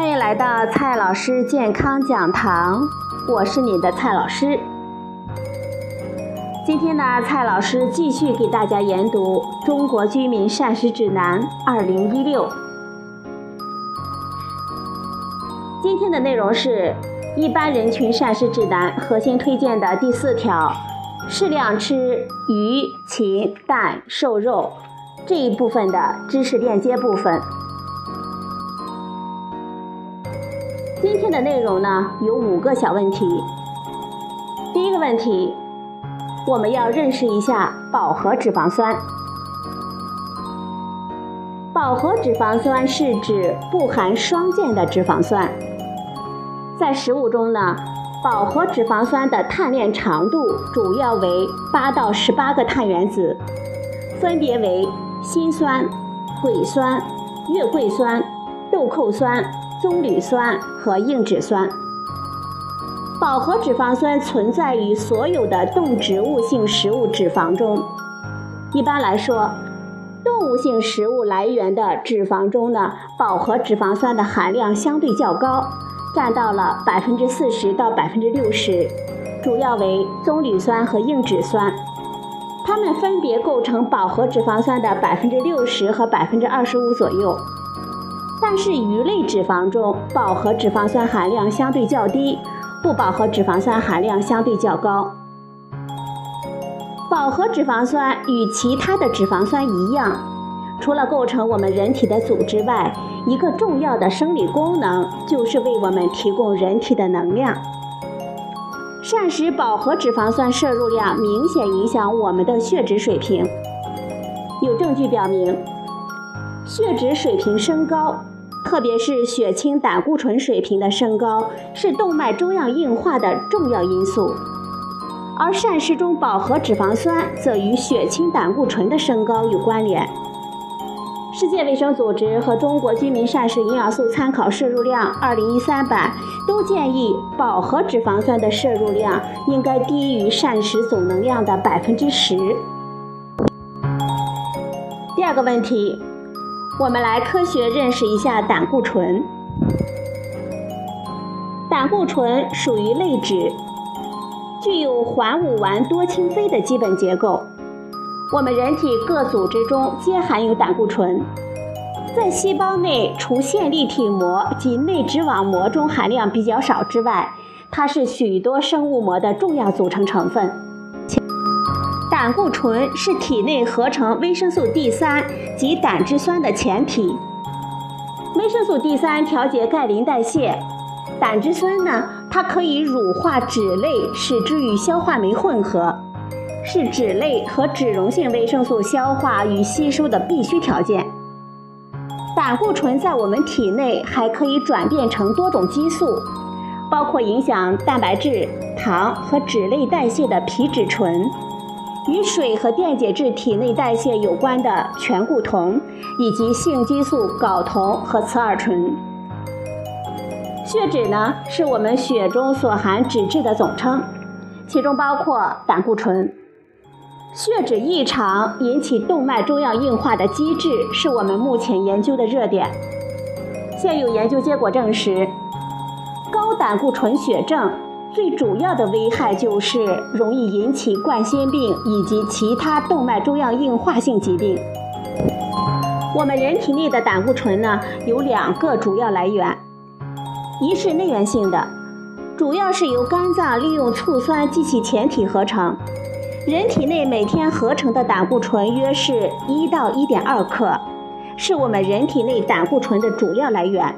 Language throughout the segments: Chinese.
欢迎来到蔡老师健康讲堂，我是你的蔡老师。今天呢，蔡老师继续给大家研读《中国居民膳食指南（二零一六）》。今天的内容是一般人群膳食指南核心推荐的第四条：适量吃鱼、禽、蛋、瘦肉这一部分的知识链接部分。今天的内容呢有五个小问题。第一个问题，我们要认识一下饱和脂肪酸。饱和脂肪酸是指不含双键的脂肪酸。在食物中呢，饱和脂肪酸的碳链长度主要为八到十八个碳原子，分别为辛酸、癸酸、月桂酸、豆蔻酸。棕榈酸和硬脂酸，饱和脂肪酸存在于所有的动植物性食物脂肪中。一般来说，动物性食物来源的脂肪中呢，饱和脂肪酸的含量相对较高，占到了百分之四十到百分之六十，主要为棕榈酸和硬脂酸，它们分别构成饱和脂肪酸的百分之六十和百分之二十五左右。但是鱼类脂肪中饱和脂肪酸含量相对较低，不饱和脂肪酸含量相对较高。饱和脂肪酸与其他的脂肪酸一样，除了构成我们人体的组织外，一个重要的生理功能就是为我们提供人体的能量。膳食饱和脂肪酸摄入量明显影响我们的血脂水平。有证据表明，血脂水平升高。特别是血清胆固醇水平的升高，是动脉粥样硬化的重要因素，而膳食中饱和脂肪酸则与血清胆固醇的升高有关联。世界卫生组织和中国居民膳食营养素参考摄入量二零一三版都建议，饱和脂肪酸的摄入量应该低于膳食总能量的百分之十。第二个问题。我们来科学认识一下胆固醇。胆固醇属于类脂，具有环五烷多氢飞的基本结构。我们人体各组织中皆含有胆固醇，在细胞内除线粒体膜及内质网膜中含量比较少之外，它是许多生物膜的重要组成成分。胆固醇是体内合成维生素 D 三及胆汁酸的前体。维生素 D 三调节钙磷代谢，胆汁酸呢，它可以乳化脂类，使之与消化酶混合，是脂类和脂溶性维生素消化与吸收的必须条件。胆固醇在我们体内还可以转变成多种激素，包括影响蛋白质、糖和脂类代谢的皮质醇。与水和电解质体内代谢有关的醛固酮，以及性激素睾酮和雌二醇。血脂呢，是我们血中所含脂质的总称，其中包括胆固醇。血脂异常引起动脉粥样硬化的机制，是我们目前研究的热点。现有研究结果证实，高胆固醇血症。最主要的危害就是容易引起冠心病以及其他动脉粥样硬化性疾病。我们人体内的胆固醇呢，有两个主要来源，一是内源性的，主要是由肝脏利用醋酸及其前体合成，人体内每天合成的胆固醇约是一到一点二克，是我们人体内胆固醇的主要来源。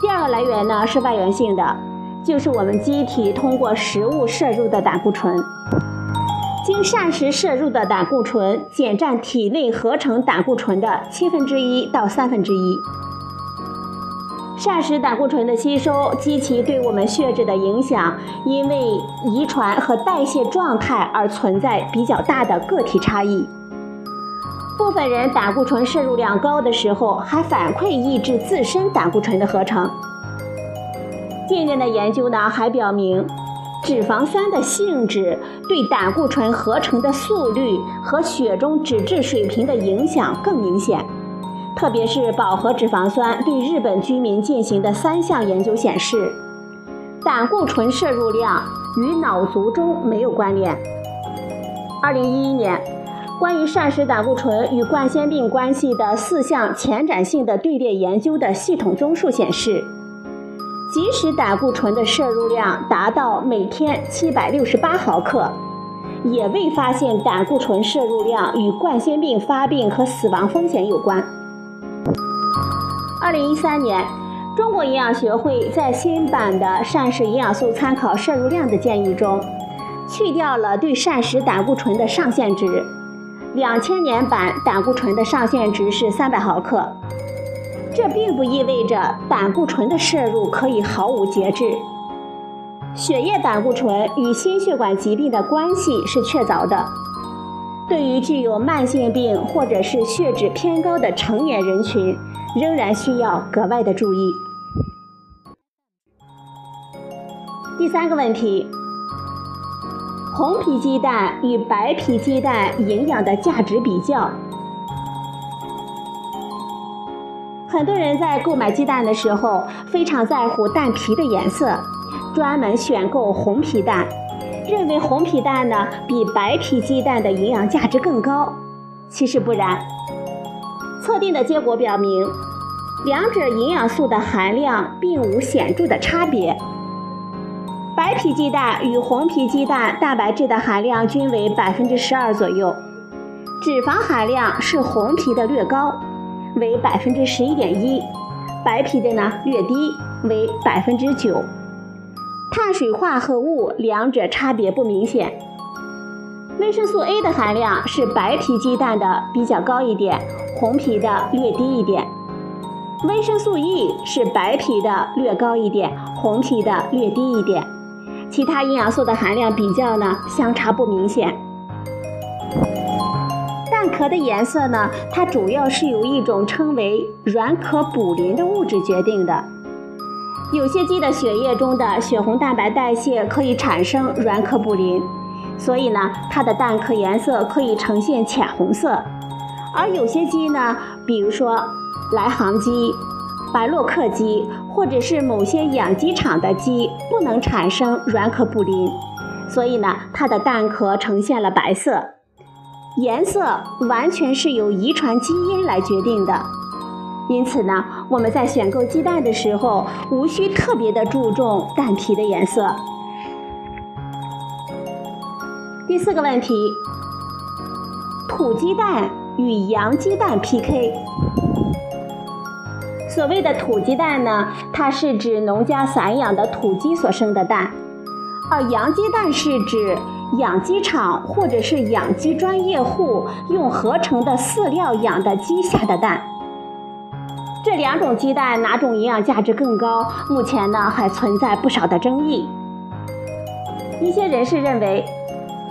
第二个来源呢是外源性的。就是我们机体通过食物摄入的胆固醇，经膳食摄入的胆固醇仅占体内合成胆固醇的七分之一到三分之一。膳食胆固醇的吸收及其对我们血脂的影响，因为遗传和代谢状态而存在比较大的个体差异。部分人胆固醇摄入量高的时候，还反馈抑制自身胆固醇的合成。近年的研究呢，还表明，脂肪酸的性质对胆固醇合成的速率和血中脂质水平的影响更明显。特别是饱和脂肪酸对日本居民进行的三项研究显示，胆固醇摄入量与脑卒中没有关联。二零一一年，关于膳食胆固醇与冠心病关系的四项前瞻性的队列研究的系统综述显示，即使胆固醇的摄入量达到每天七百六十八毫克，也未发现胆固醇摄入量与冠心病发病和死亡风险有关。二零一三年，中国营养学会在新版的膳食营养素参考摄入量的建议中。去掉了对膳食胆固醇的上限值，两千年版胆固醇的上限值是三百毫克。这并不意味着胆固醇的摄入可以毫无节制。血液胆固醇与心血管疾病的关系是确凿的。对于具有慢性病或者是血脂偏高的成年人群，仍然需要格外的注意。第三个问题。红皮鸡蛋与白皮鸡蛋营养的价值比较。很多人在购买鸡蛋的时候非常在乎蛋皮的颜色，专门选购红皮蛋，认为红皮蛋呢比白皮鸡蛋的营养价值更高。其实不然，测定的结果表明，两者营养素的含量并无显著的差别。白皮鸡蛋与红皮鸡蛋蛋白质的含量均为百分之十二左右，脂肪含量是红皮的略高，为百分之十一点一，白皮的呢略低，为百分之九。碳水化合物两者差别不明显。维生素 A 的含量是白皮鸡蛋的比较高一点，红皮的略低一点。维生素 E 是白皮的略高一点，红皮的略低一点。其他营养素的含量比较呢，相差不明显。蛋壳的颜色呢，它主要是由一种称为软壳卟啉的物质决定的。有些鸡的血液中的血红蛋白代谢可以产生软壳卟啉，所以呢，它的蛋壳颜色可以呈现浅红色。而有些鸡呢，比如说来航鸡。白洛克鸡或者是某些养鸡场的鸡不能产生软壳卟啉，所以呢，它的蛋壳呈现了白色。颜色完全是由遗传基因来决定的。因此呢，我们在选购鸡蛋的时候，无需特别的注重蛋皮的颜色。第四个问题：土鸡蛋与洋鸡蛋 PK。所谓的土鸡蛋呢，它是指农家散养的土鸡所生的蛋，而洋鸡蛋是指养鸡场或者是养鸡专业户用合成的饲料养的鸡下的蛋。这两种鸡蛋哪种营养价值更高？目前呢还存在不少的争议。一些人士认为，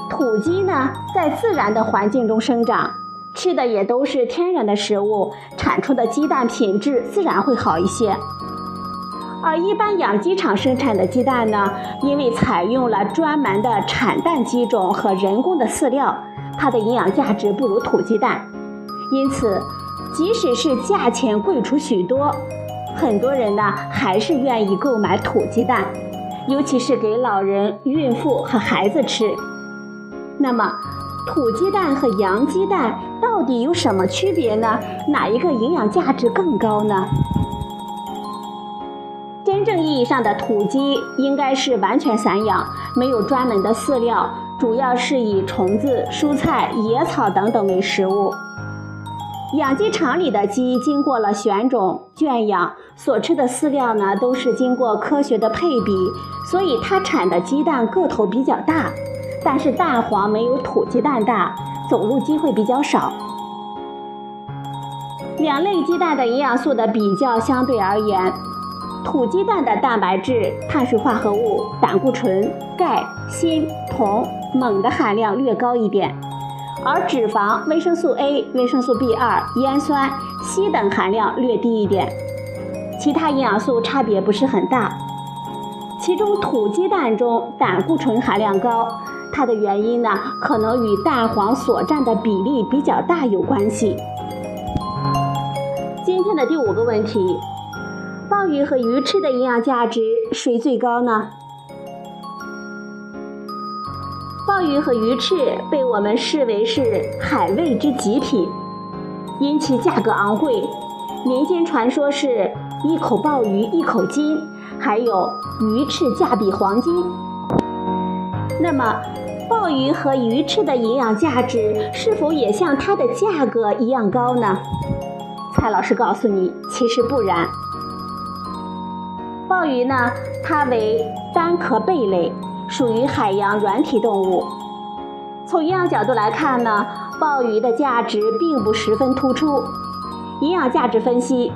土鸡呢在自然的环境中生长。吃的也都是天然的食物，产出的鸡蛋品质自然会好一些。而一般养鸡场生产的鸡蛋呢，因为采用了专门的产蛋鸡种和人工的饲料，它的营养价值不如土鸡蛋。因此，即使是价钱贵出许多，很多人呢还是愿意购买土鸡蛋，尤其是给老人、孕妇和孩子吃。那么，土鸡蛋和洋鸡蛋到底有什么区别呢？哪一个营养价值更高呢？真正意义上的土鸡应该是完全散养，没有专门的饲料，主要是以虫子、蔬菜、野草等等为食物。养鸡场里的鸡经过了选种、圈养，所吃的饲料呢都是经过科学的配比，所以它产的鸡蛋个头比较大。但是蛋黄没有土鸡蛋大，走路机会比较少。两类鸡蛋的营养素的比较相对而言，土鸡蛋的蛋白质、碳水化合物、胆固醇、钙、锌、铜、锰的含量略高一点，而脂肪、维生素 A、维生素 B2、烟酸、硒等含量略低一点。其他营养素差别不是很大。其中土鸡蛋中胆固醇含量高。它的原因呢，可能与蛋黄所占的比例比较大有关系。今天的第五个问题：鲍鱼和鱼翅的营养价值谁最高呢？鲍鱼和鱼翅被我们视为是海味之极品，因其价格昂贵。民间传说是一口鲍鱼一口金，还有鱼翅价比黄金。那么，鲍鱼和鱼翅的营养价值是否也像它的价格一样高呢？蔡老师告诉你，其实不然。鲍鱼呢，它为单壳贝类，属于海洋软体动物。从营养角度来看呢，鲍鱼的价值并不十分突出。营养价值分析，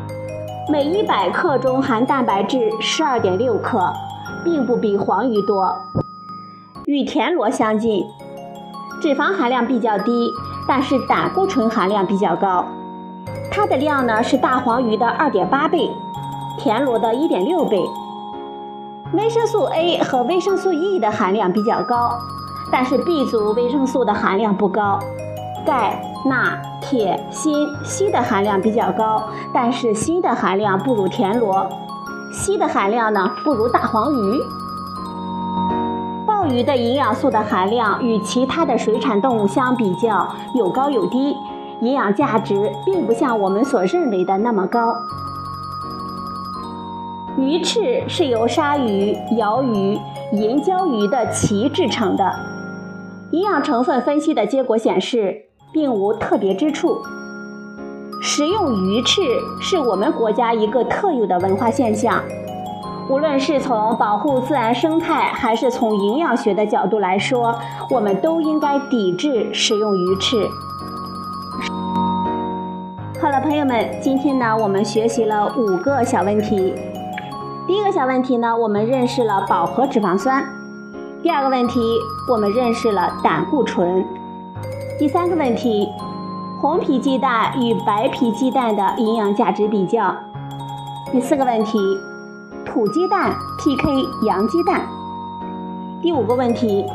每一百克中含蛋白质十二点六克，并不比黄鱼多，与田螺相近。脂肪含量比较低，但是胆固醇含量比较高。它的量呢是大黄鱼的二点八倍，田螺的一点六倍。维生素 A 和维生素 E 的含量比较高。但是 B 族维生素的含量不高，钙、钠、铁、锌、硒的含量比较高，但是锌的含量不如田螺，硒的含量呢不如大黄鱼。鲍鱼的营养素的含量与其他的水产动物相比较有高有低，营养价值并不像我们所认为的那么高。鱼翅是由鲨鱼、鳐鱼、银礁鱼的鳍制成的。营养成分分析的结果显示，并无特别之处。食用鱼翅是我们国家一个特有的文化现象。无论是从保护自然生态，还是从营养学的角度来说，我们都应该抵制食用鱼翅。好了，朋友们，今天呢，我们学习了五个小问题。第一个小问题呢，我们认识了饱和脂肪酸。第二个问题，我们认识了胆固醇。第三个问题，红皮鸡蛋与白皮鸡蛋的营养价值比较。第四个问题，土鸡蛋 PK 洋鸡蛋。第五个问题，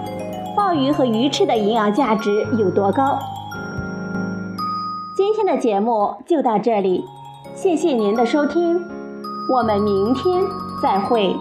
鲍鱼和鱼翅的营养价值有多高？今天的节目就到这里，谢谢您的收听，我们明天再会。